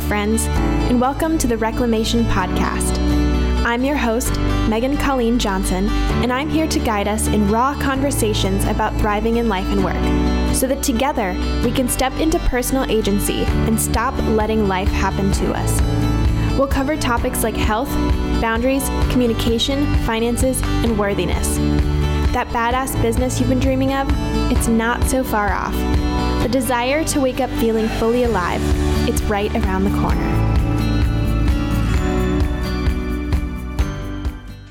Friends, and welcome to the Reclamation Podcast. I'm your host, Megan Colleen Johnson, and I'm here to guide us in raw conversations about thriving in life and work so that together we can step into personal agency and stop letting life happen to us. We'll cover topics like health, boundaries, communication, finances, and worthiness. That badass business you've been dreaming of, it's not so far off. The desire to wake up feeling fully alive, it's right around the corner.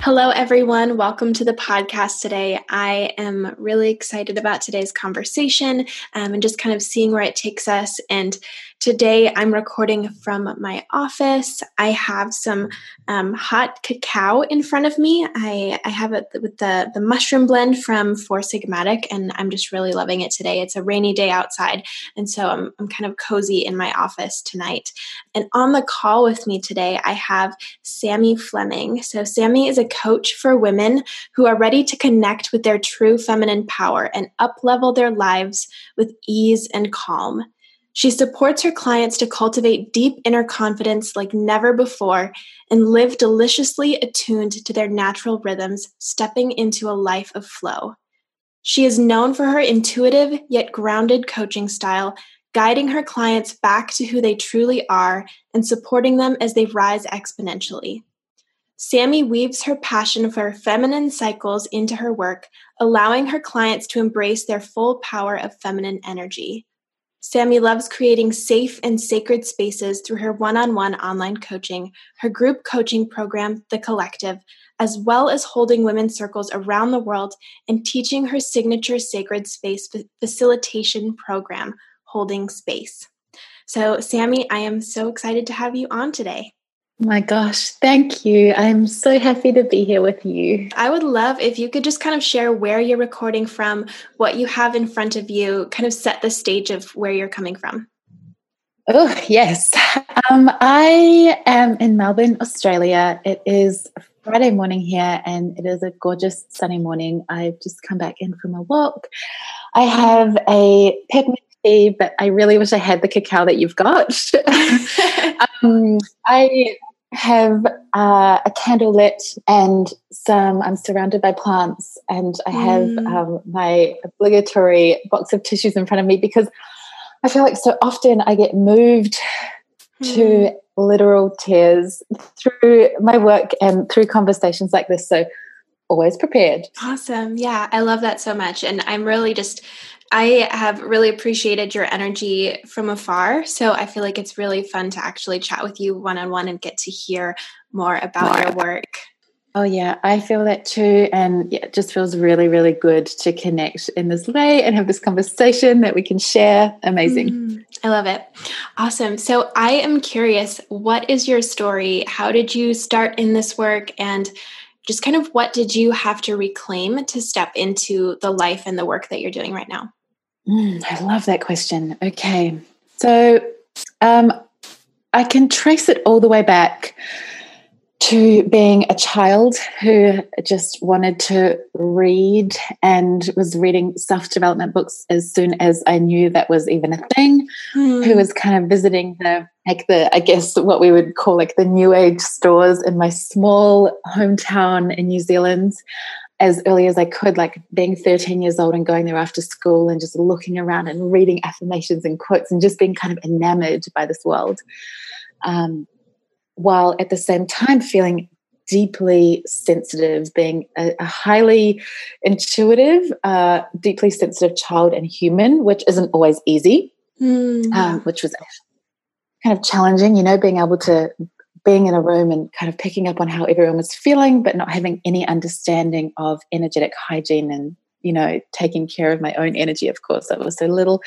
Hello, everyone. Welcome to the podcast today. I am really excited about today's conversation um, and just kind of seeing where it takes us. And Today, I'm recording from my office. I have some um, hot cacao in front of me. I, I have it with the, the mushroom blend from Four Sigmatic, and I'm just really loving it today. It's a rainy day outside, and so I'm, I'm kind of cozy in my office tonight. And on the call with me today, I have Sammie Fleming. So, Sammie is a coach for women who are ready to connect with their true feminine power and uplevel their lives with ease and calm. She supports her clients to cultivate deep inner confidence like never before and live deliciously attuned to their natural rhythms, stepping into a life of flow. She is known for her intuitive yet grounded coaching style, guiding her clients back to who they truly are and supporting them as they rise exponentially. Sammie weaves her passion for feminine cycles into her work, allowing her clients to embrace their full power of feminine energy. Sammie loves creating safe and sacred spaces through her one on one online coaching, her group coaching program, The Collective, as well as holding women's circles around the world and teaching her signature sacred space facilitation program, Holding Space. So, Sammie, I am so excited to have you on today. My gosh, thank you. I'm so happy to be here with you. I would love if you could just kind of share where you're recording from, what you have in front of you, kind of set the stage of where you're coming from. Oh, yes. Um, I am in Melbourne, Australia. It is Friday morning here and it is a gorgeous sunny morning. I've just come back in from a walk. I have a peppermint tea, but I really wish I had the cacao that you've got. um, I have uh, a candle lit and some i'm surrounded by plants and i have mm. um, my obligatory box of tissues in front of me because i feel like so often i get moved mm. to literal tears through my work and through conversations like this so always prepared awesome yeah i love that so much and i'm really just I have really appreciated your energy from afar. So I feel like it's really fun to actually chat with you one on one and get to hear more about your work. Oh, yeah, I feel that too. And yeah, it just feels really, really good to connect in this way and have this conversation that we can share. Amazing. Mm, I love it. Awesome. So I am curious what is your story? How did you start in this work? And just kind of what did you have to reclaim to step into the life and the work that you're doing right now? Mm, I love that question. Okay. So um, I can trace it all the way back to being a child who just wanted to read and was reading self development books as soon as I knew that was even a thing. Mm. Who was kind of visiting the, like the, I guess what we would call like the new age stores in my small hometown in New Zealand as early as I could, like being 13 years old and going there after school and just looking around and reading affirmations and quotes and just being kind of enamored by this world. Um, while at the same time feeling deeply sensitive, being a, a highly intuitive, uh, deeply sensitive child and human, which isn't always easy, mm. um, which was kind of challenging, you know, being able to being in a room and kind of picking up on how everyone was feeling, but not having any understanding of energetic hygiene and, you know, taking care of my own energy, of course. I was so little.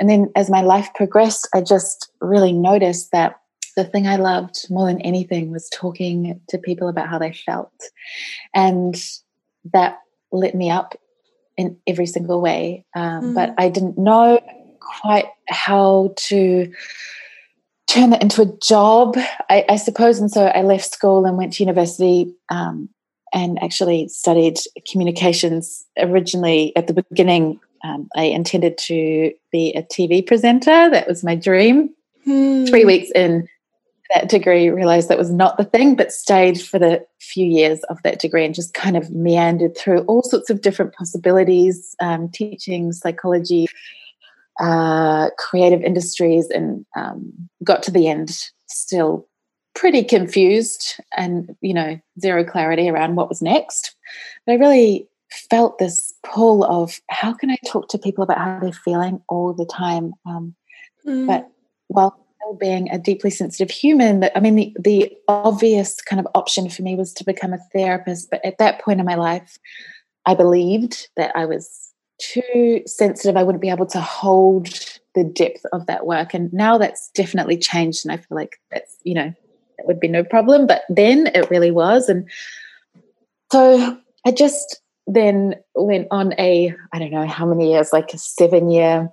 And then as my life progressed, I just really noticed that the thing I loved more than anything was talking to people about how they felt. And that lit me up in every single way. Um, mm. But I didn't know quite how to turn that into a job, I, I, suppose. And so I left school and went to university um, and actually studied communications. Originally, at the beginning, um, I intended to be a TV presenter. That was my dream. hmm. three weeks in that degree, realized that was not the thing, but stayed for the few years of that degree and just kind of meandered through all sorts of different possibilities, um, teaching psychology, uh, creative industries, and um, got to the end still pretty confused and you know zero clarity around what was next. But I really felt this pull of how can I talk to people about how they're feeling all the time, um, mm. but while being a deeply sensitive human that i mean the, the obvious kind of option for me was to become a therapist but at that point in my life i believed that i was too sensitive i wouldn't be able to hold the depth of that work and now that's definitely changed and i feel like that's you know that would be no problem but then it really was and so i just then went on a i don't know how many years like a seven year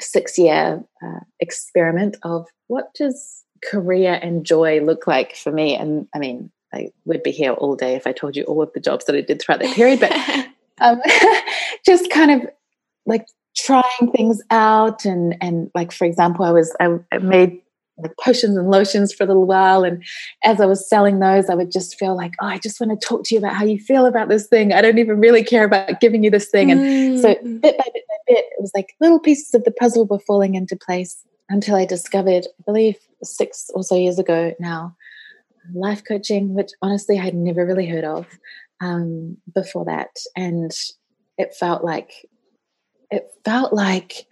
six year uh, experiment of what does career and joy look like for me. And I mean, I would be here all day if I told you all of the jobs that I did throughout that period, but um, just kind of like trying things out and and like for example, I was I, I made like potions and lotions for a little while. And as I was selling those, I would just feel like, oh, I just want to talk to you about how you feel about this thing. I don't even really care about giving you this thing. And mm. so bit by bit by bit, it was like little pieces of the puzzle were falling into place until I discovered, I believe six or so years ago now, life coaching, which honestly I had never really heard of um, before that. And it felt like, it felt like,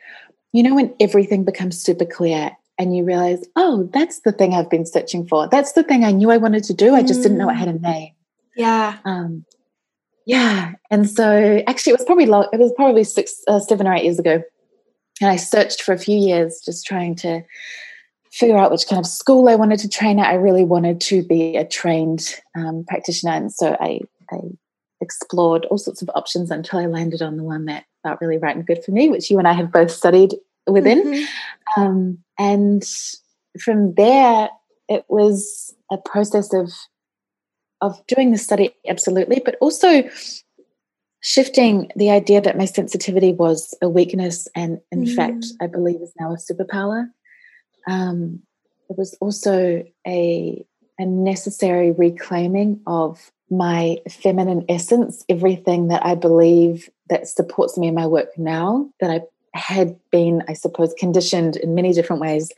you know, when everything becomes super clear and you realize, oh, that's the thing I've been searching for. That's the thing I knew I wanted to do. I just mm. didn't know it had a mm. name. Yeah. Um, yeah. And so actually, it was probably long, it was probably six, uh, seven or eight years ago. And I searched for a few years, just trying to figure out which kind of school I wanted to train at. I really wanted to be a trained um, practitioner, and so I, I explored all sorts of options until I landed on the one that felt really right and good for me, which you and I have both studied within. Mm-hmm. Um, and from there, it was a process of of doing the study absolutely, but also shifting the idea that my sensitivity was a weakness and in mm. fact i believe is now a superpower um, it was also a, a necessary reclaiming of my feminine essence everything that i believe that supports me in my work now that i had been, I suppose, conditioned in many different ways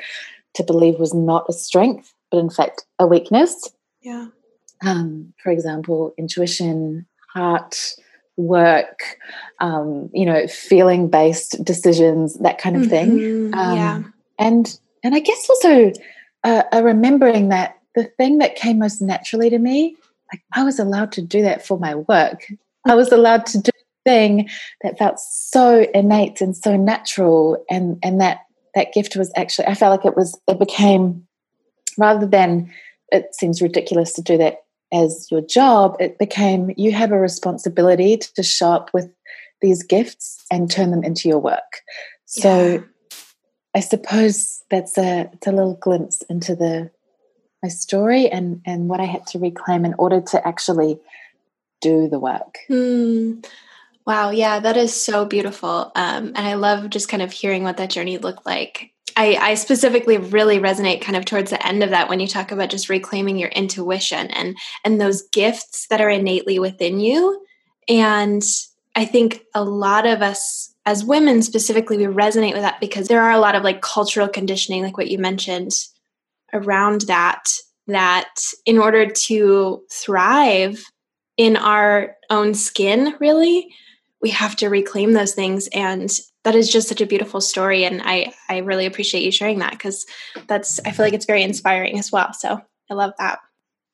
to believe was not a strength, but in fact a weakness. Yeah. Um, for example, intuition, heart, work, um, you know, feeling based decisions, that kind of mm-hmm. thing. Um, yeah. And and I guess also uh, a remembering that the thing that came most naturally to me, like I was allowed to do that for my work. I was allowed to do the thing that felt so innate and so natural and and that that gift was actually i felt like it was it became rather than it seems ridiculous to do that as your job it became you have a responsibility to show up with these gifts and turn them into your work so yeah. i suppose that's a it's a little glimpse into the my story and and what i had to reclaim in order to actually do the work mm. Wow, yeah, that is so beautiful. Um, and I love just kind of hearing what that journey looked like. I, I, specifically really resonate kind of towards the end of that when you talk about just reclaiming your intuition and and those gifts that are innately within you. And I think a lot of us as women specifically we resonate with that because there are a lot of like cultural conditioning, like what you mentioned around that, that in order to thrive in our own skin, really, we have to reclaim those things. And that is just such a beautiful story. And i i really appreciate you sharing that because that's i feel like it's very inspiring as well. So i love that.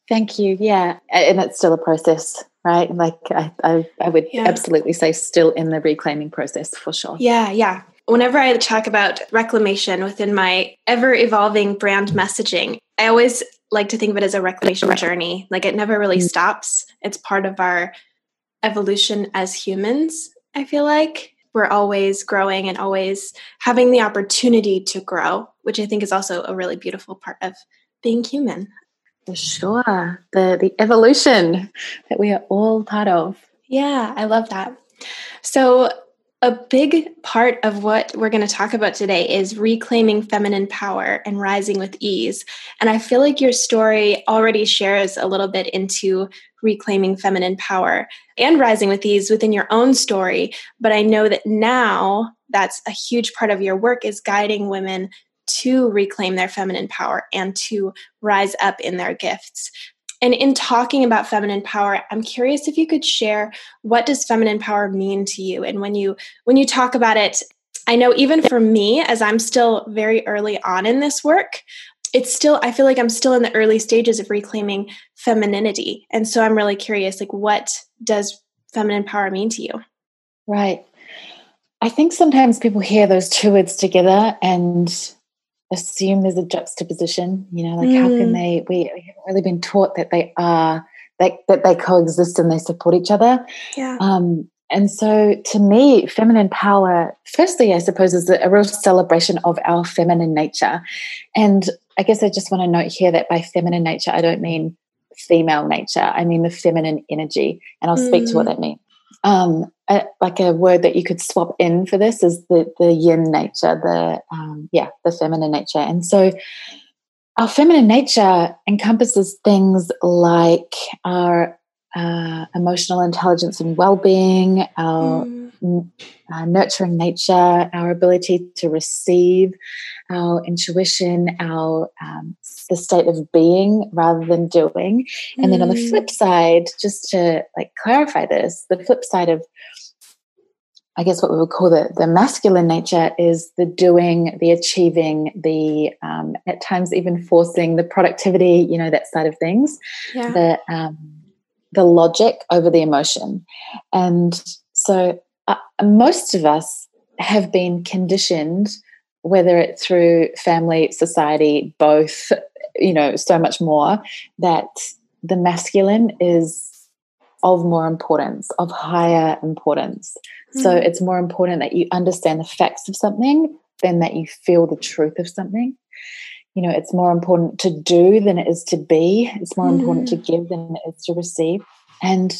Thank you. Yeah. And it's still a process right? Like i i, I would yeah. absolutely say still in the reclaiming process for sure. Yeah yeah whenever i talk about reclamation within my ever evolving brand messaging i always like to think of it as a reclamation journey like it never really mm-hmm. stops it's part of our evolution as humans, I feel like. We're always growing and always having the opportunity to grow, which I think is also a really beautiful part of being human. For sure. The the evolution that we are all part of. Yeah, I love that. So A big part of what we're going to talk about today is reclaiming feminine power and rising with ease. And I feel like your story already shares a little bit into reclaiming feminine power and rising with ease within your own story. But I know that now that's a huge part of your work is guiding women to reclaim their feminine power and to rise up in their gifts. And in talking about feminine power, I'm curious if you could share what does feminine power mean to you and when you when you talk about it, I know even for me as I'm still very early on in this work, it's still I feel like I'm still in the early stages of reclaiming femininity. And so I'm really curious like what does feminine power mean to you? Right. I think sometimes people hear those two words together and assume there's a juxtaposition you know like mm. how can mm. they we, we, haven't really been taught that they are that, that they coexist and they support each other yeah um and so to me feminine power firstly i suppose is a real celebration of our feminine nature and i guess i just want to note here that by feminine nature i don't mean female nature i mean the feminine energy and i'll mm. speak to what mm. that means um, a, like a word that you could swap in for this is the the yin nature, the um, yeah, the feminine nature, and so our feminine nature encompasses things like our uh, emotional intelligence and well-being, our mm. Uh, nurturing nature, our ability to receive, our intuition, our um, the state of being rather than doing. And mm. then on the flip mm. side, just to like clarify this, the flip side of I guess what we would call the, the masculine nature is the doing, the achieving, the um, at times even forcing, the productivity, you know, that side of things, yeah. the um, the logic over the emotion, and so uh, most of us have been conditioned, whether it's through family, society, both, you know, so much more, that the masculine is of more importance, of higher importance. Mm. So it's more important that you understand the facts of something than that you feel the truth of something. You know, it's more important to do than it is to be. It's more mm. important to mm. give than it is to receive. And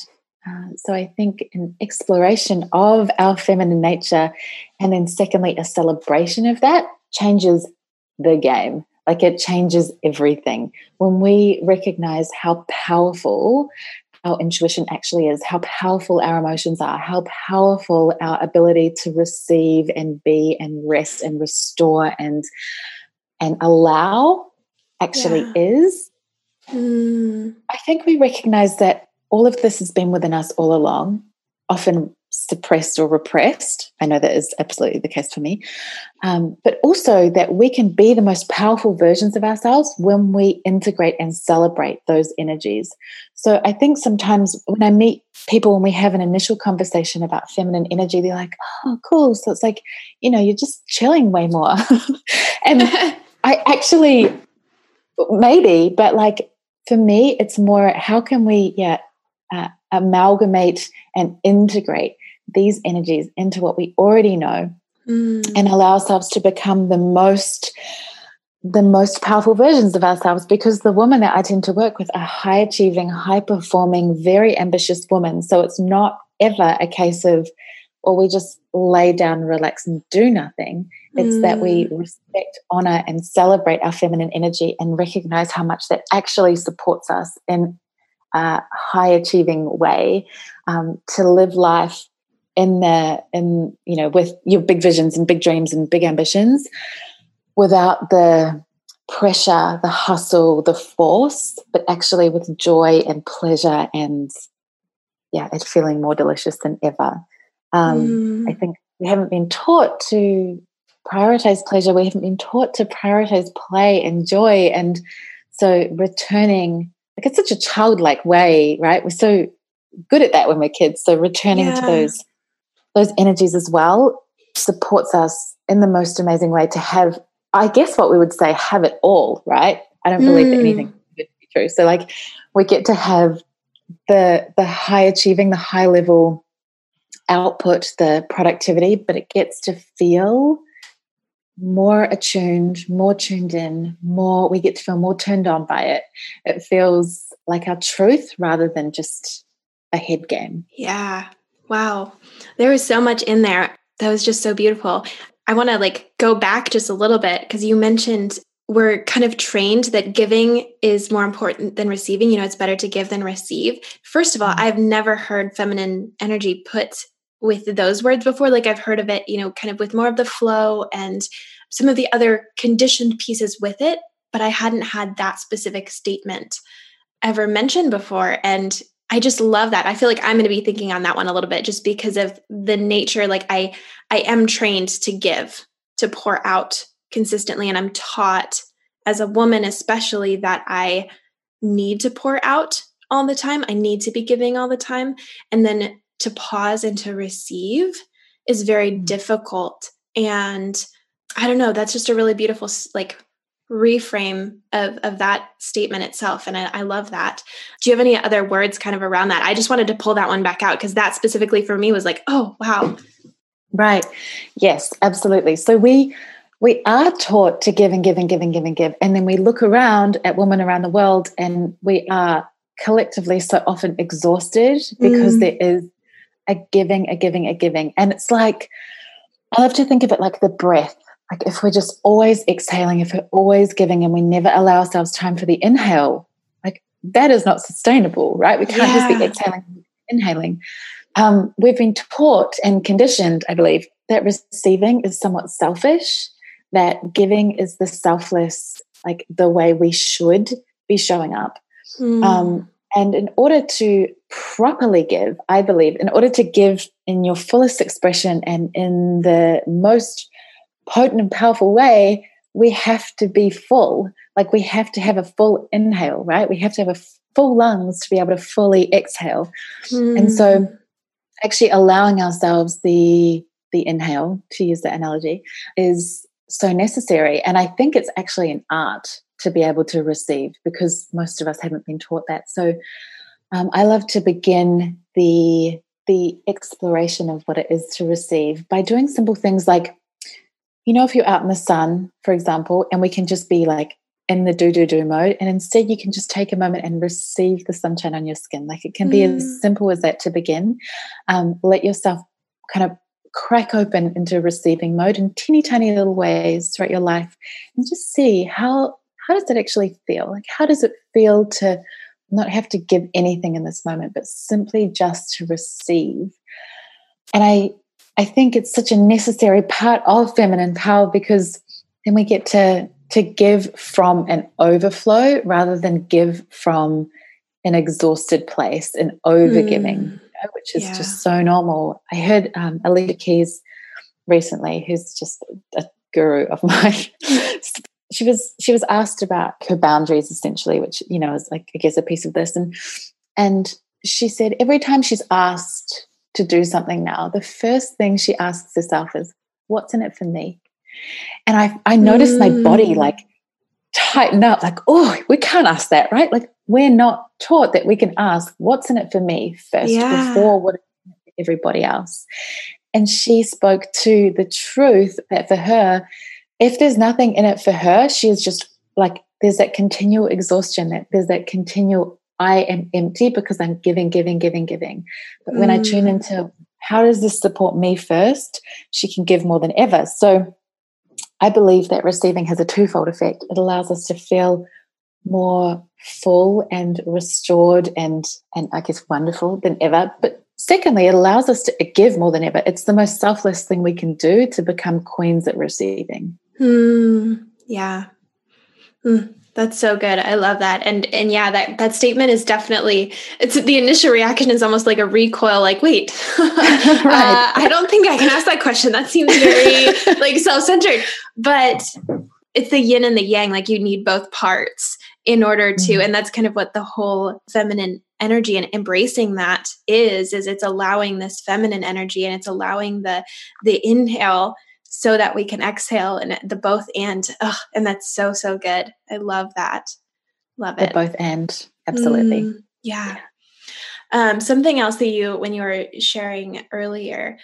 uh, so I think an exploration of our feminine nature, and then secondly, a celebration of that changes the game. Like it changes everything. When we recognize how powerful our intuition actually is, how powerful our emotions are, how powerful our ability to receive and be and rest and restore and and allow actually yeah. is. Mm. I think we recognize that all of this has been within us all along, often suppressed or repressed. I know that is absolutely the case for me. Um, but also that we can be the most powerful versions of ourselves when we integrate and celebrate those energies. So I think sometimes when I meet people when we have an initial conversation about feminine energy, they're like, oh, cool. So it's like, you know, you're just chilling way more. and I actually, maybe, but like for me, it's more how can we, yeah, uh, amalgamate and integrate these energies into what we already know mm. and allow ourselves to become the most the most powerful versions of ourselves because the women that I tend to work with are high achieving, high performing, very ambitious women. So it's not ever a case of, or we just lay down, relax, and do nothing. It's mm. that we mm. respect, honor, and celebrate our feminine energy and recognize how much that actually supports us in a high achieving way um, to live life in the in you know with your big visions and big dreams and big ambitions without the pressure the hustle the force but actually with joy and pleasure and yeah it feeling more delicious than ever. Um, mm. i think we haven't been taught to prioritize pleasure. We haven't been taught to prioritize play and joy. And so returning like it's such a childlike way right we're so good at that when we're kids so returning yeah. to those those energies as well supports us in the most amazing way to have, I guess, what we would say, have it all, right? I don't believe mm. that anything is true. So, like, we get to have the the high achieving, the high level output, the productivity, but it gets to feel more attuned, more tuned in, more we get to feel more turned on by it. It feels like our truth rather than just a head game. Yeah. Wow. There is so much in there. that was just so beautiful. I want to like go back just a little bit because you mentioned we're kind of trained that giving is more important than receiving. You know, it's better to give than receive. First of all, mm-hmm. I've never heard feminine energy put with those words before. Like I've heard of it, you know, kind of with more of the flow and some of the other conditioned pieces with it, but I hadn't had that specific statement ever mentioned before. And I just love that. I feel like I'm going to be thinking on that one a little bit just because of the nature like I I am trained to give, to pour out consistently and I'm taught as a woman especially that I need to pour out all the time. I need to be giving all the time and then to pause and to receive is very mm-hmm. difficult and I don't know, that's just a really beautiful like reframe of, of that statement itself. And I, I, love that. Do you have any other words kind of around that? I just wanted to pull that one back out because that specifically for me was like, oh, wow. Right. Yes, absolutely. So we we are taught to give and give and give and give and give. And then we look around at women around the world and we are collectively so often exhausted because mm. there is a giving, a giving, a giving. And it's like, I love to think of it like the breath like if we're just always exhaling, if we're always giving and we never allow ourselves time for the inhale, like that is not sustainable, right? We can't yeah. just be exhaling, inhaling. Um, we've been taught and conditioned, I believe, that receiving is somewhat selfish, that giving is the selfless, like the way we should be showing up. Mm. Um, and in order to properly give, I believe, in order to give in your fullest expression and in the most potent and powerful way, we have to be full. Like we have to have a full inhale, right? We have to have a full lungs to be able to fully exhale. Mm. And so hmm. actually allowing ourselves the the inhale, to use the analogy, is so necessary. And I think it's actually an art to be able to receive because most of us haven't been taught that. So um, I love to begin the the exploration of what it is to receive by doing simple things like you know, if you're out in the sun, for example, and we can just be like in the do do do mode, and instead you can just take a moment and receive the sunshine on your skin. Like it can be mm. as simple as that to begin. Um, let yourself kind of crack open into receiving mode in teeny tiny little ways throughout your life, and just see how how does it actually feel? Like how does it feel to not have to give anything in this moment, but simply just to receive. And I I think it's such a necessary part of feminine power because then we get to to give from an overflow rather than give from an exhausted place, an overgiving, mm. you know, which is yeah. just so normal. I heard um, Alicia Keys recently, who's just a guru of mine. She was she was asked about her boundaries, essentially, which you know is like I guess a piece of this, and and she said every time she's asked to do something now, the first thing she asks herself is, What's in it for me? And I, I noticed mm. my body mm. like tighten up, like, Oh, we can't ask that, right? Like, we're not taught that we can ask, What's in it for me first yeah. before what everybody else. And she spoke to the truth that for her, if there's nothing in it for her, she is just like, there's that continual exhaustion, that there's that continual I am empty because I'm giving, giving, giving, giving. But when I tune mm. into how does this support me first, she can give more than ever. So I believe that receiving has a twofold effect. It allows us to feel more full and restored and and I guess wonderful than ever. But secondly, it allows us to give more than ever. It's the most selfless thing we can do to become queens at receiving. Hmm. Yeah. Hmm. That's so good. I love that. And and yeah, that that statement is definitely it's the initial reaction is almost like a recoil like wait. right. uh, I don't think I can ask that question. That seems very like self-centered. But it's the yin and the yang like you need both parts in order to mm-hmm. and that's kind of what the whole feminine energy and embracing that is is it's allowing this feminine energy and it's allowing the the inhale so that we can exhale and the both and oh, and that's so so good. I love that. Love it. the both and. Absolutely. Mm, yeah. Um, something else that you when you were sharing earlier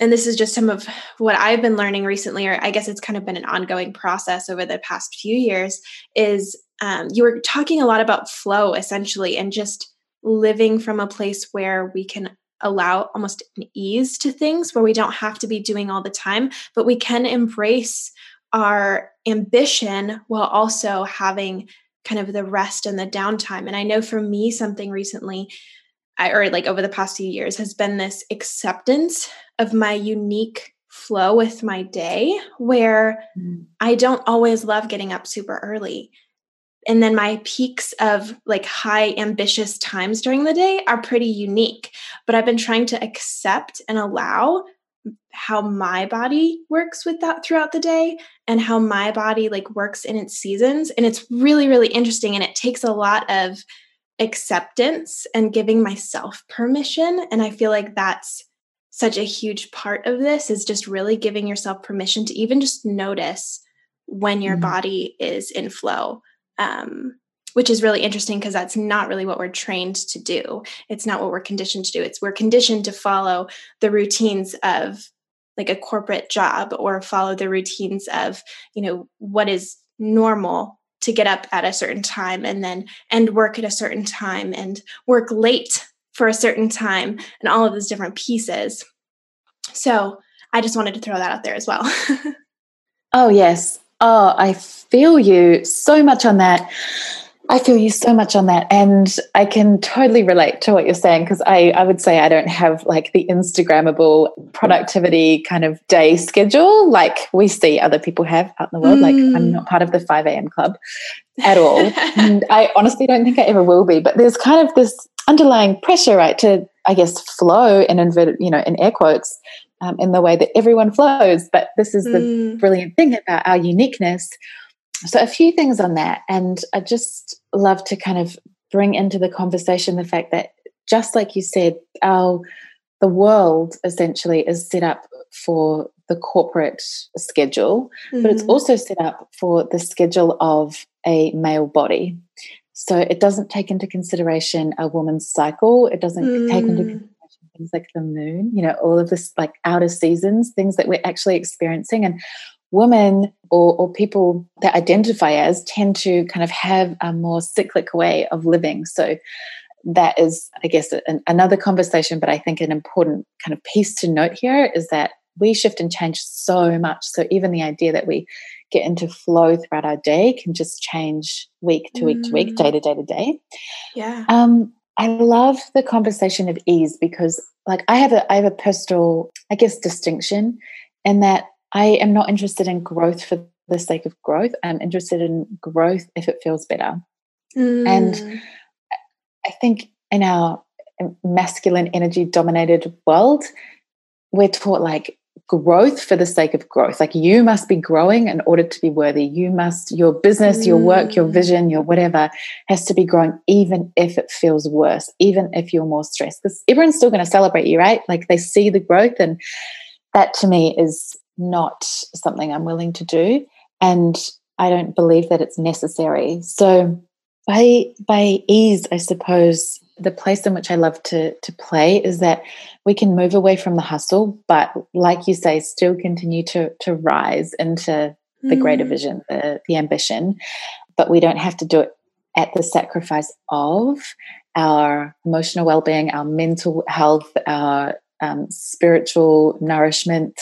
and this is just some of what i've been learning recently or i guess it's kind of been an ongoing process over the past few years is um, you were talking a lot about flow essentially and just living from a place where we can allow almost an ease to things where we don't have to be doing all the time, but we can embrace our ambition while also having kind of the rest and the downtime. And I know for me, something recently, I, or like over the past few years, has been this acceptance of my unique flow with my day where mm. I don't always love getting up super early. And then my peaks of like high ambitious times during the day are pretty unique. But I've been trying to accept and allow how my body works with that throughout the day and how my body like works in its seasons and it's really really interesting and it takes a lot of acceptance and giving myself permission and i feel like that's such a huge part of this is just really giving yourself permission to even just notice when your mm-hmm. body is in flow um, which is really interesting because that's not really what we're trained to do. It's not what we're conditioned to do. It's we're conditioned to follow the routines of like a corporate job or follow the routines of, you know, what is normal to get up at a certain time and then end work at a certain time and work late for a certain time and all of those different pieces. So, I just wanted to throw that out there as well. oh, yes. Oh, I feel you so much on that. I feel you so much on that. And I can totally relate to what you're saying because I, I would say I don't have like the Instagrammable productivity kind of day schedule like we see other people have out in the world. Mm. Like I'm not part of the 5 a.m. club at all. and I honestly don't think I ever will be. But there's kind of this underlying pressure, right, to I guess flow in inverted, you know, in air quotes, um, in the way that everyone flows. But this is the mm. brilliant thing about our uniqueness so a few things on that and i just love to kind of bring into the conversation the fact that just like you said our the world essentially is set up for the corporate schedule mm-hmm. but it's mm-hmm. also set up for the schedule of a male body so it doesn't take into consideration a woman's cycle it doesn't mm. take into mm. consideration things like the moon you know all of this like outer seasons things that we're actually experiencing and women or, or people that identify as tend to kind of have a more cyclic way of living. So that is, I guess, an, another conversation, but I think an important kind of piece to note here is that we shift and change so much. So even the idea that we get into flow throughout our day can just change week to week to week, day to day to day. Yeah. Um, I love the conversation of ease because, like, I have a I have a personal, I guess, distinction in that I am not interested in growth for the sake of growth. I'm interested in growth if it feels better. Mm. And I think in our masculine energy dominated world, we're taught like growth for the sake of growth. Like you must be growing in order to be worthy. You must, your business, your work, your mm. vision, your whatever has to be growing, even if it feels worse, even if you're more stressed. Because everyone's still going to celebrate you, right? Like they see the growth. And that to me is not something I'm willing to do. And I don't believe that it's necessary. So by by ease, I suppose the place in which I love to to play is that we can move away from the hustle, but like you say, still continue to to rise into the mm. greater vision, the, the ambition. But we don't have to do it at the sacrifice of our emotional well-being, our mental health, our um, spiritual nourishment,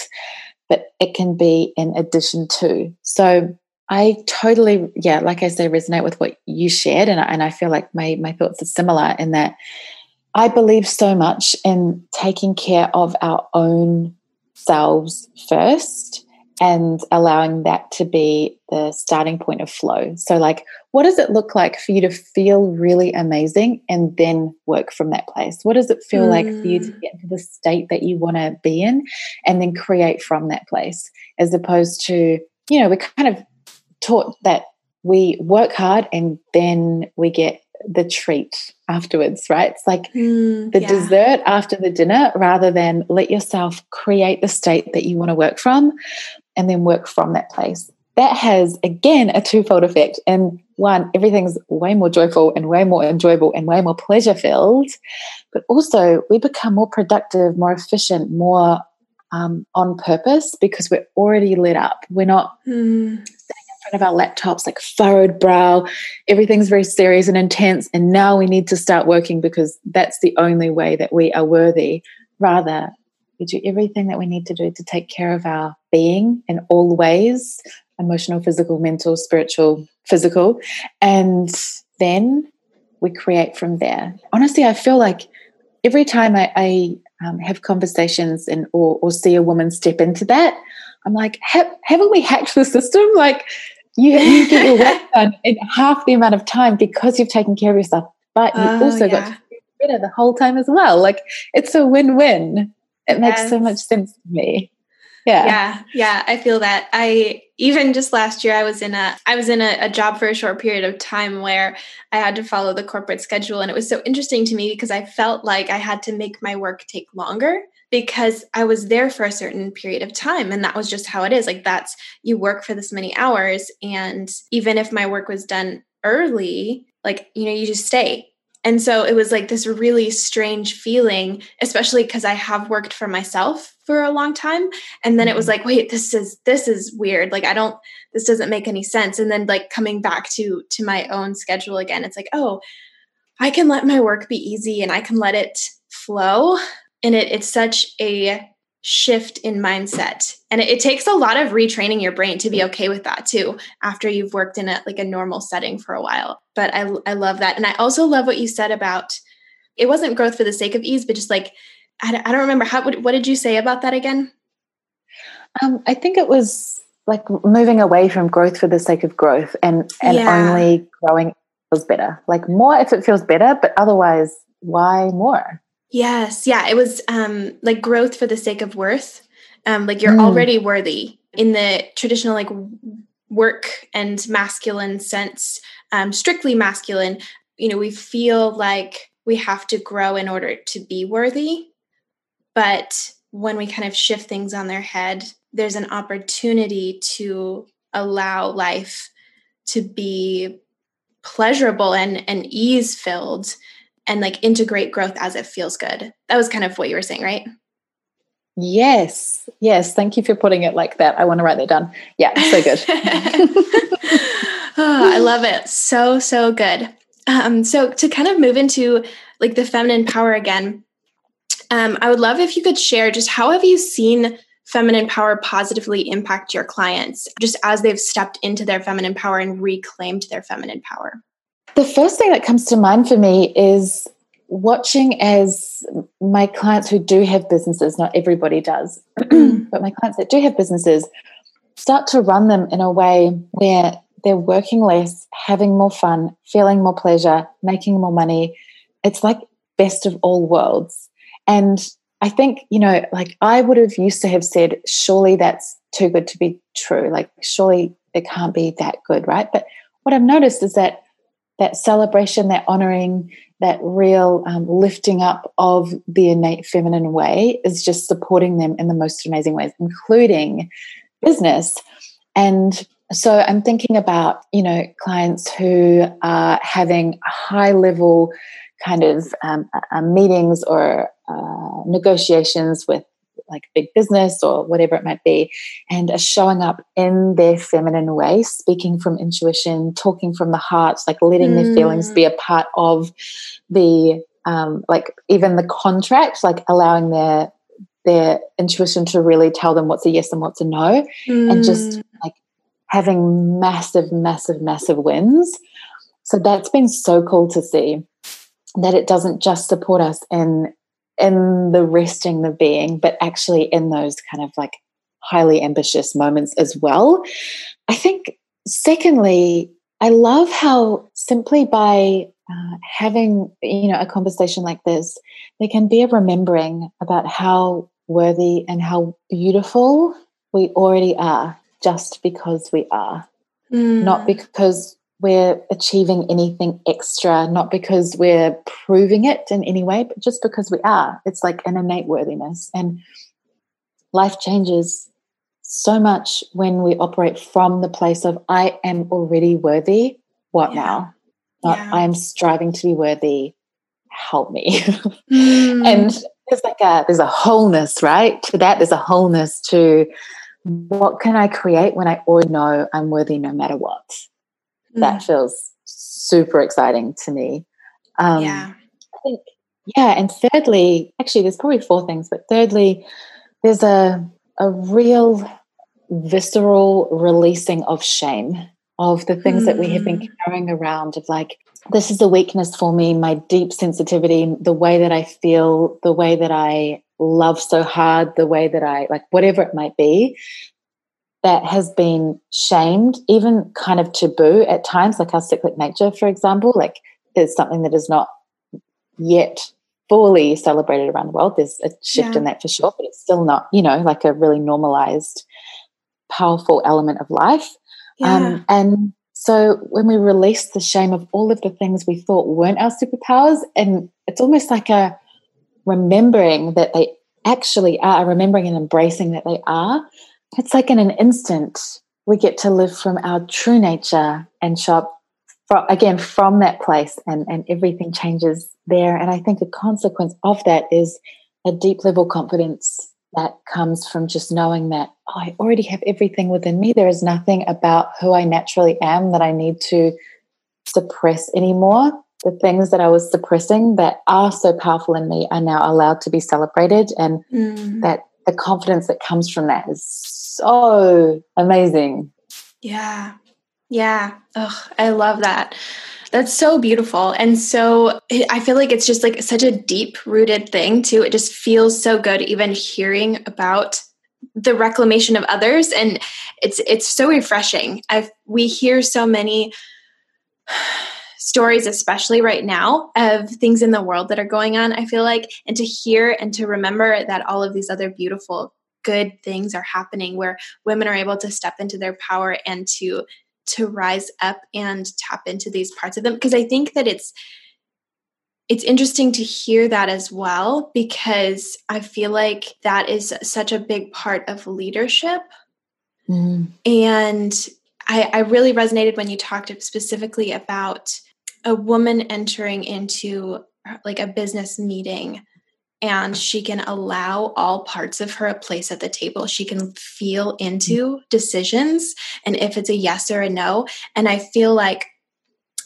but it can be in addition to. So I totally, yeah, like I say, resonate with what you shared, and I, and I feel like my my thoughts are similar in that I believe so much in taking care of our own selves first and allowing that to be the starting point of flow. So, like, what does it look like for you to feel really amazing and then work from that place? What does it feel mm. like for you to mm. get to the state that you want to be in and then create from that place? As opposed to, you know, we're kind of taught that we work hard and then we get the treat afterwards, right? It's like mm, the yeah. dessert after the dinner rather than let yourself create the state that you want to work from and then work from that place. That has, again, a twofold effect. And one, everything's way more joyful and way more enjoyable and way more pleasure filled. But also, we become more productive, more efficient, more um, on purpose because we're already lit up. We're not mm front of our laptops, like furrowed brow. Everything's very serious and intense. And now we need to start working because that's the only way that we are worthy. Rather, we do everything that we need to do to take care of our being in all ways emotional, physical, mental, spiritual, physical. And then we create from there. Honestly, I feel like every time I, I um, have conversations and or, or see a woman step into that, I'm like, haven't we hacked the system? Like, you, you get your work done in half the amount of time because you've taken care of yourself, but you oh, also yeah. got better the whole time as well. Like, it's a win win. It makes yes. so much sense to me. Yeah. Yeah. Yeah. I feel that. I even just last year I was in a I was in a, a, job for a short period of time where I had to follow the corporate schedule. And it was so interesting to me because I felt like I had to make my work take longer because I was there for a certain period of time. And that was just how it is. Like, that's you work for this many hours. And even if my work was done early, like, you know, you just stay. And so it was like this really strange feeling, especially because I have worked for myself for a long time. And then it was mm-hmm. like, wait, this is this is weird. Like I don't this doesn't make any sense. And then like coming back to to my own schedule again, it's like, oh, I can let my work be easy and I can let it flow and it, it's such a shift in mindset. And it, it, takes a lot of retraining your brain to be okay with that too after you've worked in a like a normal setting for a while. But i i love that. And i also love what you said about it wasn't growth for the sake of ease but just like i, I don't remember how what, what did you say about that again? Um, i think it was like moving away from growth for the sake of growth and and yeah. only growing feels better. Like more if it feels better but otherwise why more Yes. Yeah. It was um, like growth for the sake of worth. Um, like you're mm. already worthy in the traditional like work and masculine sense, um, strictly masculine. You know, we feel like we have to grow in order to be worthy. But when we kind of shift things on their head, there's an opportunity to allow life to be pleasurable and, and ease filled and like integrate growth as it feels good. That was kind of what you were saying, right? Yes. Yes. Thank you for putting it like that. I want to write that down. Yeah, so good. oh, I love it. So, so good. Um, so to kind of move into like the feminine power again, um, I would love if you could share just how have you seen feminine power positively impact your clients just as they've stepped into their feminine power and reclaimed their feminine power? The first thing that comes to mind for me is watching as my clients who do have businesses, not everybody does, but my clients that do have businesses start to run them in a way where they're working less, having more fun, feeling more pleasure, making more money. It's like best of all worlds. And I think, you know, like I would have used to have said, surely that's too good to be true. Like, surely it can't be that good, right? But what I've noticed is that that celebration, that honoring, that real um, lifting up of the innate feminine way is just supporting them in the most amazing ways, including business. And so I'm thinking about, you know, clients who are having high level kind of um, uh, meetings or uh, negotiations with like big business or whatever it might be, and are showing up in their feminine way, speaking from intuition, talking from the heart, like letting mm. their feelings be a mm. part of the um, like even the contract, like allowing their their intuition to really tell them what's a yes and what's a no, mm. and just mm. like having massive, massive, massive wins. So that's been so cool to see that it doesn't just support us in in the resting the being, but actually in those kind of like highly ambitious moments as well. I think, secondly, I love how simply by uh, having you know a conversation like this, there can be a remembering about how worthy and how beautiful we already are, just because we are, mm. not because we're achieving anything extra, not because we're proving it in any way, but just because we are. It's like an innate worthiness. And life changes so much when we operate from the place of, I am already worthy. What yeah. now? Not, yeah. I am striving to be worthy. Help me. Mm. and there's like a there's a wholeness, right? To that, there's a wholeness to what can I create when I already know I'm worthy no matter what? Mm. That feels super exciting to me. Um, yeah. I think, yeah. And thirdly, actually, there's probably four things, but thirdly, there's a, a real visceral releasing of shame of the things mm. that we have been mm. carrying around of like this is a weakness for me my deep sensitivity the way that i feel the way that i love so hard the way that i like whatever it might be that has been shamed even kind of taboo at times like our cyclic nature for example like is something that is not yet fully celebrated around the world there's a shift yeah. in that for sure but it's still not you know like a really normalized powerful element of life um, yeah. Um, and so when we release the shame of all of the things we thought weren't our superpowers, and it's almost like a remembering that they actually are, remembering and embracing that they are, it's like in an instant we get to live from our true nature and shop from, again from that place and, and everything changes there. And I think a consequence of that is a deep level confidence that comes from just knowing that oh, I already have everything within me. There is nothing about who I naturally am that I need to suppress anymore. The things that I was suppressing that are so powerful in me are now allowed to be celebrated. And mm. that the confidence that comes from that is so amazing. Yeah. Yeah. I love that. That's so beautiful. And so I feel like it's just like such a deep rooted thing too. It just feels so good even hearing about the reclamation of others and it's it's so refreshing. I we hear so many stories especially right now of things in the world that are going on i feel like and to hear and to remember that all of these other beautiful good things are happening where women are able to step into their power and to to rise up and tap into these parts of them because i think that it's it's interesting to hear that as well because i feel like that is such a big part of leadership mm. and I, I really resonated when you talked specifically about a woman entering into like a business meeting and she can allow all parts of her a place at the table. She can feel into mm. decisions and if it's a yes or a no. And I feel like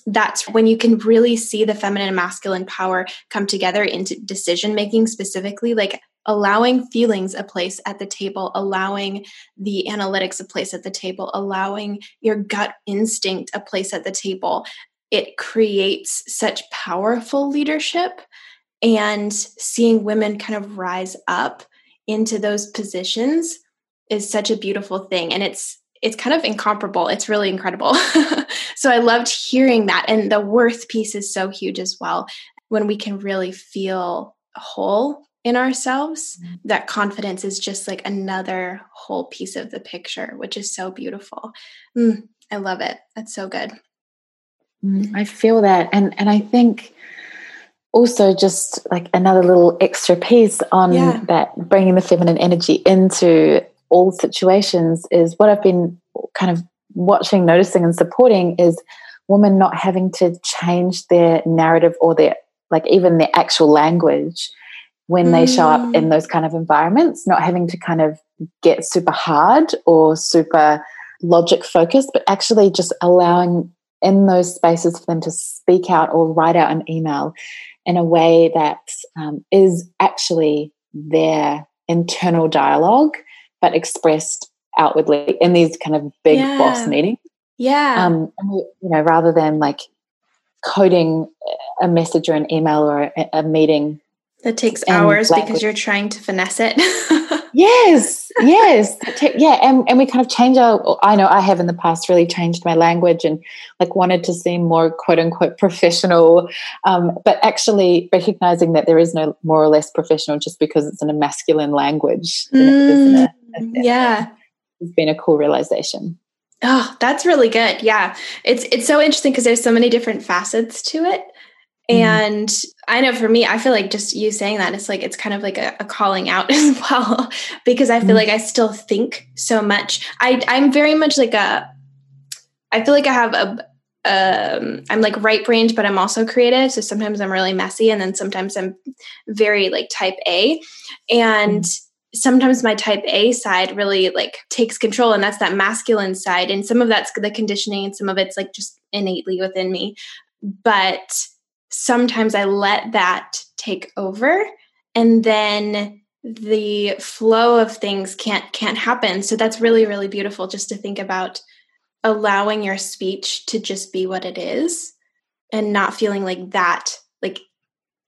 that's when you can really see the feminine and masculine power come together into decision making specifically like allowing feelings a place at the table allowing the analytics a place at the table allowing your gut instinct a place at the table it creates such powerful leadership and seeing women kind of rise up into those positions is such a beautiful thing. And it's it's kind of incomparable. It's really incredible. So i loved hearing that. And the worth piece is so huge as well when we can really feel whole in ourselves mm-hmm. that confidence is just like another whole piece of the picture which is so beautiful. Mm, i love it. That's so good i feel that and and i think also just like another little extra piece on yeah. that bringing the feminine energy into all situations is what I've been kind of watching, noticing, and supporting is women not having to change their narrative or their like even their actual language when mm. they show up in mm. those kind of environments, not having to kind of get super hard or super logic focused, but actually just allowing in those spaces for them to speak out or write out an email in a way that um, is actually their internal dialogue, but expressed outwardly in these kind of big yeah. boss meetings. Yeah. Um, you know, rather than like coding a message or an email or a, a meeting that takes hours because you're trying to finesse it. yes, yes, yeah, and and we kind of change our. I know I have in the past really changed my language and like wanted to seem more quote unquote professional, um, but actually recognizing that there is no more or less professional just because it's in a masculine language. Mm, yeah, it's been a cool realization. Oh, that's really good. Yeah. It's it's so interesting because there's so many different facets to it. Mm-hmm. And I know for me, I feel like just you saying that, it's like it's kind of like a, a calling out as well, because I feel mm-hmm. like I still think so much. I I'm very much like a I feel like I have a um I'm like right brained, but I'm also creative. So sometimes I'm really messy and then sometimes I'm very like type A. And mm-hmm. sometimes my type A side really like takes control and that's that masculine side and some of that's the conditioning and some of it's like just innately within me but sometimes I let that take over and then the flow of things can't can't happen. So that's really really beautiful just to think about allowing your speech to just be what it is and not feeling like that like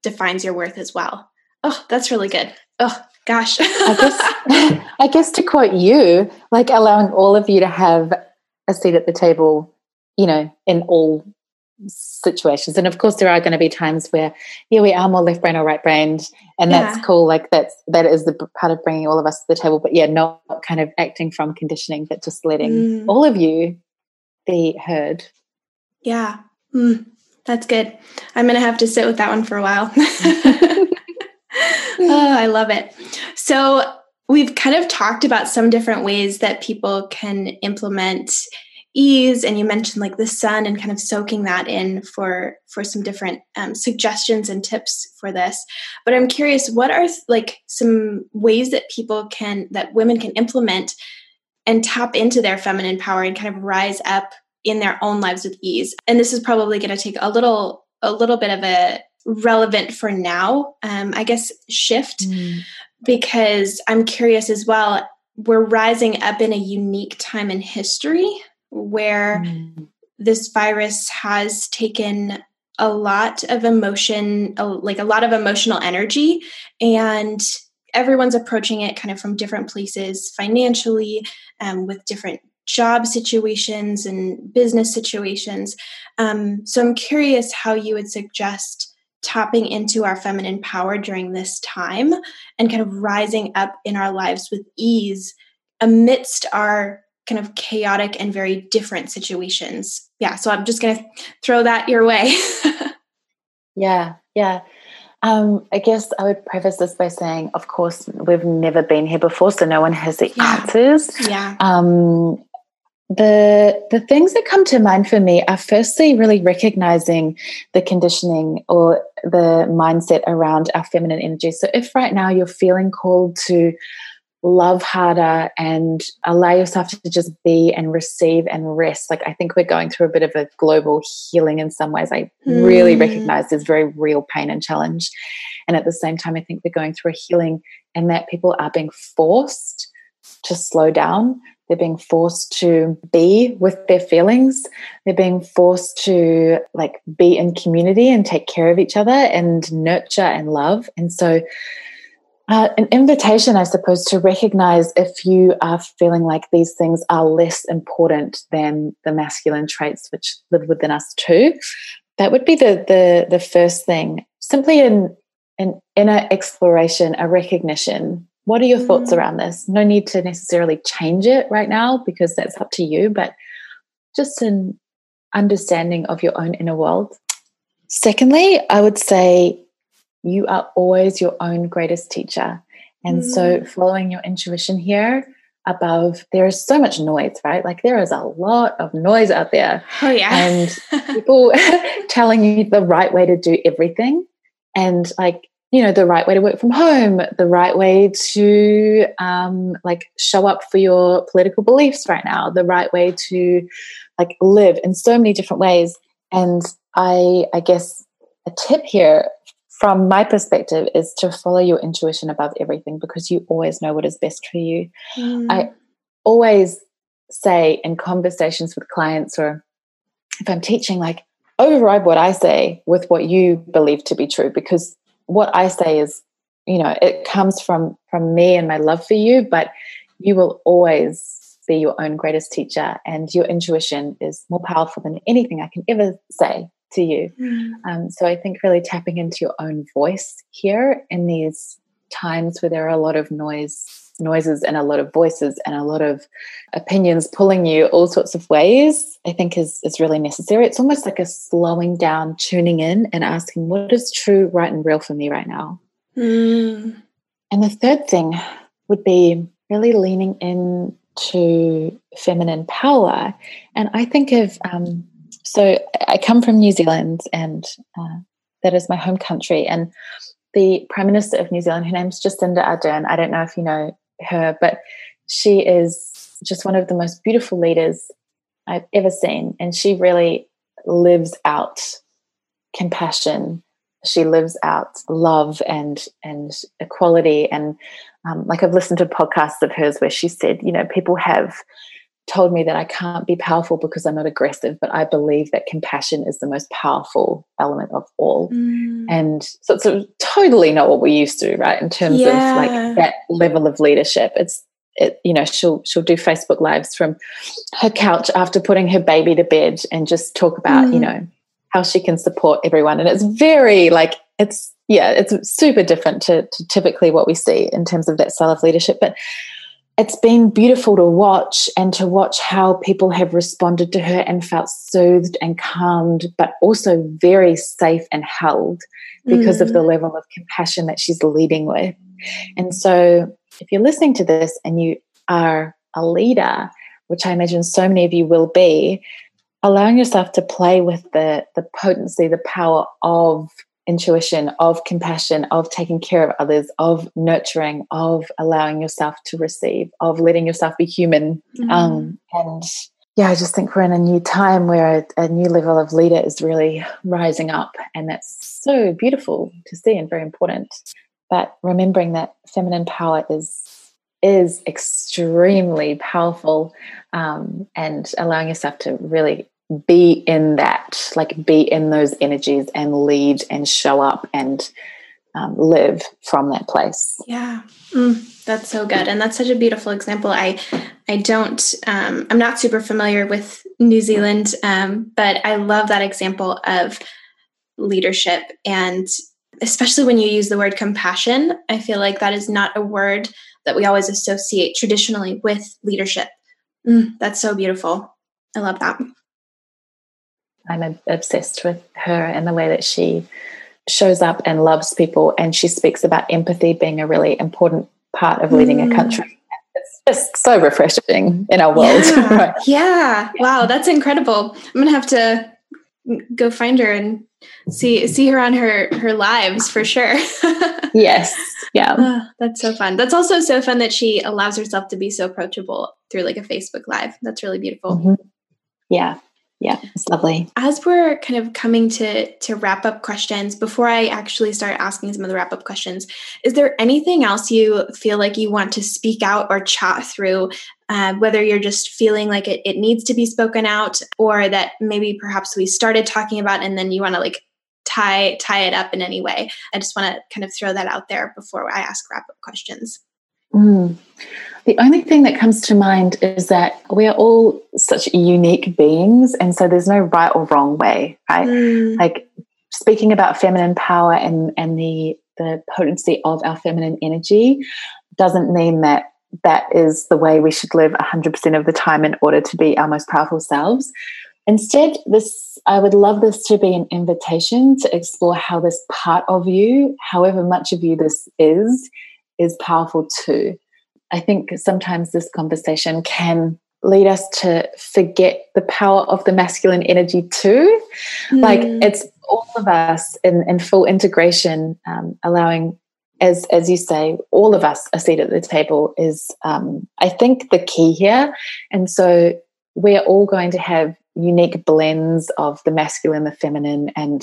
defines your worth as well. Oh that's really good. Oh gosh. I guess I guess to quote you like allowing all of you to have a seat at the table you know in all situations. And of course there are going to be times where yeah we are more left brain or right brained and yeah. that's cool like that's that is the part of bringing all of us to the table but yeah not kind of acting from conditioning but just letting mm. all of you be heard. Yeah. Mm, that's good. I'm going to have to sit with that one for a while. Oh i love it. So we've kind of talked about some different ways that people can implement ease and you mentioned like the sun and kind of soaking that in for for some different um, suggestions and tips for this. But i'm curious what are like some ways that people can that women can implement and tap into their feminine power and kind of rise up in their own lives with ease? And this is probably going to take a little a little bit of a relevant for now um, i guess shift. Mm. because i'm curious as well we're rising up in a unique time in history where mm. this virus has taken a lot of emotion, like a lot of emotional energy, and everyone's approaching it kind of from different places financially, um, with different job situations and business situations. Um, so I'm curious how you would suggest tapping into our feminine power during this time and kind of rising up in our lives with ease amidst our kind of chaotic and very different situations. Yeah, so I'm just going to throw that your way. yeah, yeah. Um, I guess I would preface this by saying, of course, we've never been here before, so no one has the yeah. answers. Yeah. Um, the the things that come to mind for me are firstly really recognizing the conditioning or the mindset around our feminine energy. So if right now you're feeling called to love harder and allow yourself to just be and receive and rest. Like, I think we're going through a bit of a global healing in some ways. I mm. really recognize there's very real pain and challenge. And at the same time, I think we're going through a healing and that people are being forced to slow down. They're being forced to be with their feelings. They're being forced to like be in community and take care of each other and nurture and love. And so uh, an invitation, I suppose, to recognize if you are feeling like these things are less important than the masculine traits which live within us too. That would be the the the first thing. Simply an an inner exploration, a recognition. What are your mm. thoughts around this? No need to necessarily change it right now because that's up to you, but just an understanding of your own inner world. Secondly, I would say you are always your own greatest teacher. And mm. so, following your intuition here above, there is so much noise, right? Like, there is a lot of noise out there. Oh, yeah. And people telling you the right way to do everything. And, like, you know, the right way to work from home, the right way to um, like show up for your political beliefs right now, the right way to like live in so many different ways. And I, I guess a tip here from my perspective is to follow your intuition above everything because you always know what is best for you. Mm. I always say in conversations with clients or if I'm teaching, like, override what I say with what you believe to be true because what I say is, you know, it comes from from me and my love for you, but you will always be your own greatest teacher and your intuition is more powerful than anything I can ever say to you. Mm. Um, so I think really tapping into your own voice here in these times where there are a lot of noise noises and a lot of voices and a lot of opinions pulling you all sorts of ways i think is is really necessary it's almost like a slowing down tuning in and asking what is true right and real for me right now mm. and the third thing would be really leaning into feminine power and i think of um, so I come from New Zealand, and uh, that is my home country. And the Prime Minister of New Zealand. Her name's Jacinda Ardern. I don't know if you know her, but she is just one of the most beautiful leaders I've ever seen. And she really lives out compassion. She lives out love and and equality. And um, like I've listened to podcasts of hers where she said, you know, people have told me that I can't be powerful because I'm not aggressive, but I believe that compassion is the most powerful element of all. Mm. And so it's a, totally not what we're used to, right? In terms yeah. of like that level of leadership. It's it, you know, she'll she'll do Facebook lives from her couch after putting her baby to bed and just talk about, mm. you know, how she can support everyone. And it's very like it's yeah, it's super different to, to typically what we see in terms of that style of leadership. But it's been beautiful to watch and to watch how people have responded to her and felt soothed and calmed, but also very safe and held because mm. of the mm. level of compassion that she's leading with. And so, if you're listening to this and you are a leader, which I imagine so many of you will be, allowing yourself to play with the, the potency, the power of intuition, of compassion, of taking care of others, of nurturing, of allowing yourself to receive, of letting yourself be human. Mm-hmm. Um, and yeah, I just think we're in a new time where a, a, new level of leader is really rising up. And that's so beautiful to see and very important. But remembering that feminine power is is extremely powerful um, and allowing yourself to really be in that, like be in those energies and lead and show up and um, live from that place. Yeah, mm, that's so good, and that's such a beautiful example. I, I don't, um, I'm not super familiar with New Zealand, um, but I love that example of leadership, and especially when you use the word compassion. I feel like that is not a word that we always associate traditionally with leadership. Mm, that's so beautiful. I love that. I'm obsessed with her and the way that she shows up and loves people. And she speaks about empathy being a really important part of leading mm. a country. It's just so refreshing in our world. Yeah. right? yeah. Wow, that's incredible. I'm gonna have to go find her and see see her on her her lives for sure. yes. Yeah. Oh, that's so fun. That's also so fun that she allows herself to be so approachable through like a Facebook live. That's really beautiful. Mm-hmm. Yeah yeah it's lovely. As we're kind of coming to to wrap up questions before i actually start asking some of the wrap up questions is there anything else you feel like you want to speak out or chat through? Uh, whether you're just feeling like it, it needs to be spoken out or that maybe perhaps we started talking about and then you want to like tie tie it up in any way. I just want to kind of throw that out there before i ask wrap up questions mm. The only thing that comes to mind is that we are all such unique beings, and so there's no right or wrong way, right? Mm. Like speaking about feminine power and and the the potency of our feminine energy doesn't mean that that is the way we should live 100% of the time in order to be our most powerful selves. Instead, this I would love this to be an invitation to explore how this part of you, however much of you this is, is powerful too. I think sometimes this conversation can lead us to forget the power of the masculine energy too. Mm. Like it's all of us in, in full integration, um, allowing, as as you say, all of us a seat at the table is, um, I think, the key here. And so we're all going to have unique blends of the masculine, the feminine, and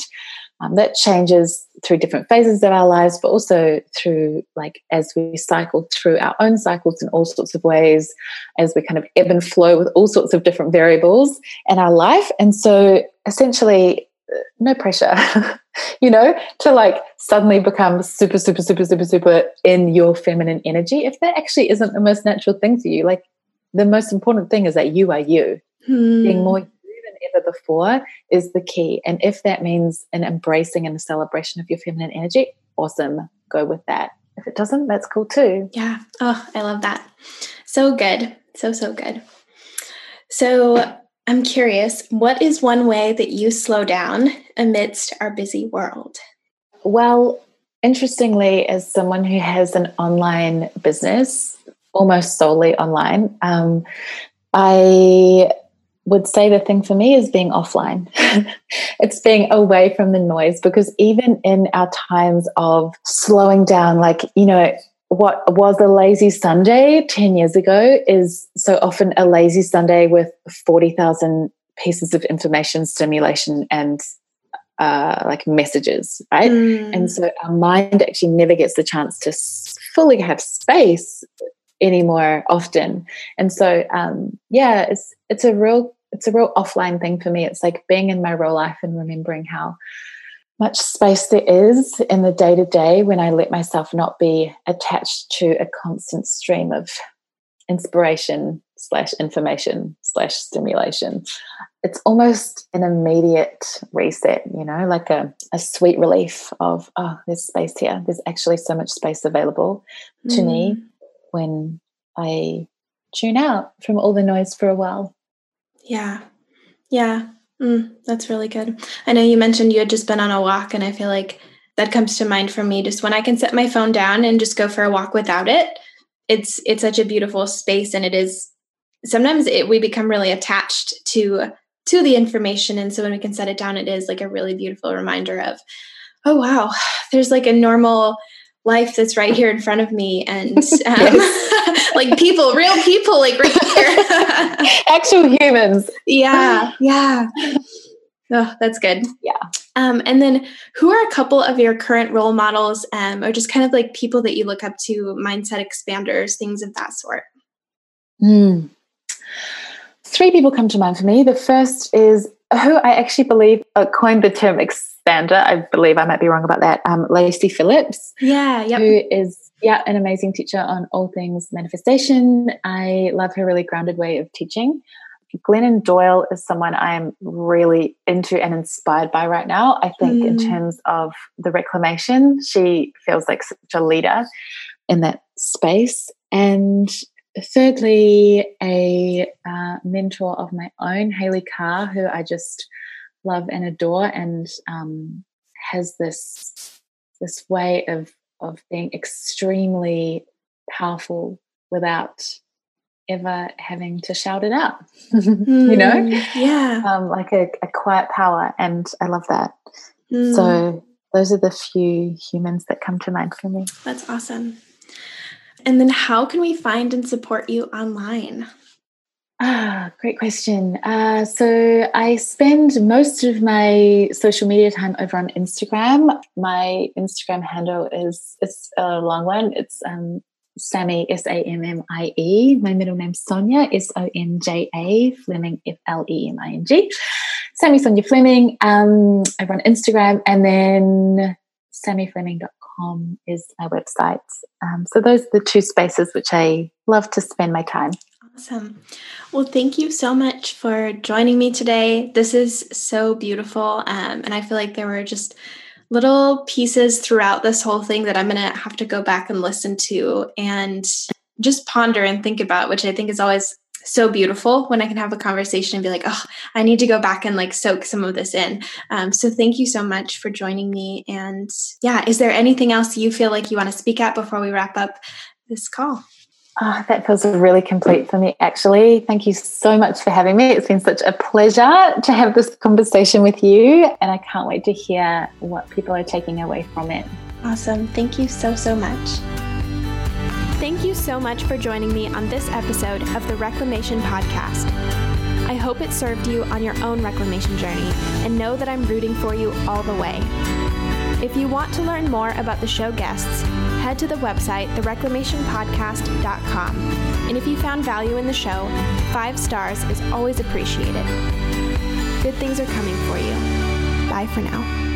um, that changes through different phases of our lives, but also through like as we cycle through our own cycles in all sorts of ways, as we kind of ebb and flow with all sorts of different variables in our life. And so essentially, uh, no pressure, you know, to like suddenly become super, super, super, super, super in your feminine energy. If that actually isn't the most natural thing for you, like the most important thing is that you are you. Hmm. Being more ever before is the key. And if that means an embracing and a celebration of your feminine energy, awesome. Go with that. If it doesn't, that's cool too. Yeah. Oh, I love that. So good. So, so good. So, I'm curious, what is one way that you slow down amidst our busy world? Well, interestingly, as someone who has an online business, almost solely online, um, I would say the thing for me is being offline. it's being away from the noise because even in our times of slowing down, like, you know, what was a lazy Sunday 10 years ago is so often a lazy Sunday with 40,000 pieces of information, stimulation, and uh, like messages, right? Mm. And so our mind actually never gets the chance to fully have space anymore often. And so, um, yeah, it's it's a real it's a real offline thing for me. It's like being in my real life and remembering how much space there is in the day to day when I let myself not be attached to a constant stream of inspiration slash information slash stimulation. It's almost an immediate reset, you know, like a, a sweet relief of, oh, there's space here. There's actually so much space available to mm. me when I tune out from all the noise for a while. Yeah. Yeah. Mm, that's really good. I know you mentioned you had just been on a walk, and I feel like that comes to mind for me. Just when I can set my phone down and just go for a walk without it, it's it's such a beautiful space, and it is. Sometimes it, we become really attached to to the information, and so when we can set it down, it is like a really beautiful reminder of, oh wow, there's like a normal life that's right here in front of me and um, like people real people like right here. Actual humans. Yeah yeah. Oh that's good. Yeah. Um, and then who are a couple of your current role models um, or just kind of like people that you look up to mindset expanders things of that sort? Mm. three people come to mind for me. The first is who i actually believe coined the term ex- I believe I might be wrong about that. Um, Lacy Phillips, yeah, yep. who is yeah an amazing teacher on all things manifestation. I love her really grounded way of teaching. Glennon Doyle is someone I'm really into and inspired by right now. I think mm. in terms of the reclamation, she feels like such a leader in that space. And thirdly, a uh, mentor of my own, Haley Carr, who I just love and adore and um, has this this way of of being extremely powerful without ever having to shout it out mm, you know? mm, yeah. Um, like a, a, quiet power and i love that. Mm. so those are the few humans that come to mind for me. That's awesome. And then how can we find and support you online Ah, great question. Uh, so I spend most of my social media time over on Instagram. My Instagram handle is it's a long one. It's um, Sammie S A M M I E. My middle name's Sonja S O N J A Fleming F L E M I N G. Sammie Sonja Fleming um, over on Instagram, and then sammiefleming.com is my website. Um, so those are the two spaces which I love to spend my time. Awesome. Well, thank you so much for joining me today. This is so beautiful. Um, and I feel like there were just little pieces throughout this whole thing that I'm going to have to go back and listen to and just ponder and think about, which I think is always so beautiful when I can have a conversation and be like, oh, I need to go back and like soak some of this in. Um, so thank you so much for joining me. And yeah, is there anything else you feel like you want to speak at before we wrap up this call? Oh, that feels really complete for me, actually. Thank you so much for having me. It's been such a pleasure to have this conversation with you, and I can't wait to hear what people are taking away from it. Awesome. Thank you so, so much. Thank you so much for joining me on this episode of the Reclamation Podcast. I hope it served you on your own reclamation journey, and know that I'm rooting for you all the way. If you want to learn more about the show guests, head to the website, thereclamationpodcast.com. And if you found value in the show, five stars is always appreciated. Good things are coming for you. Bye for now.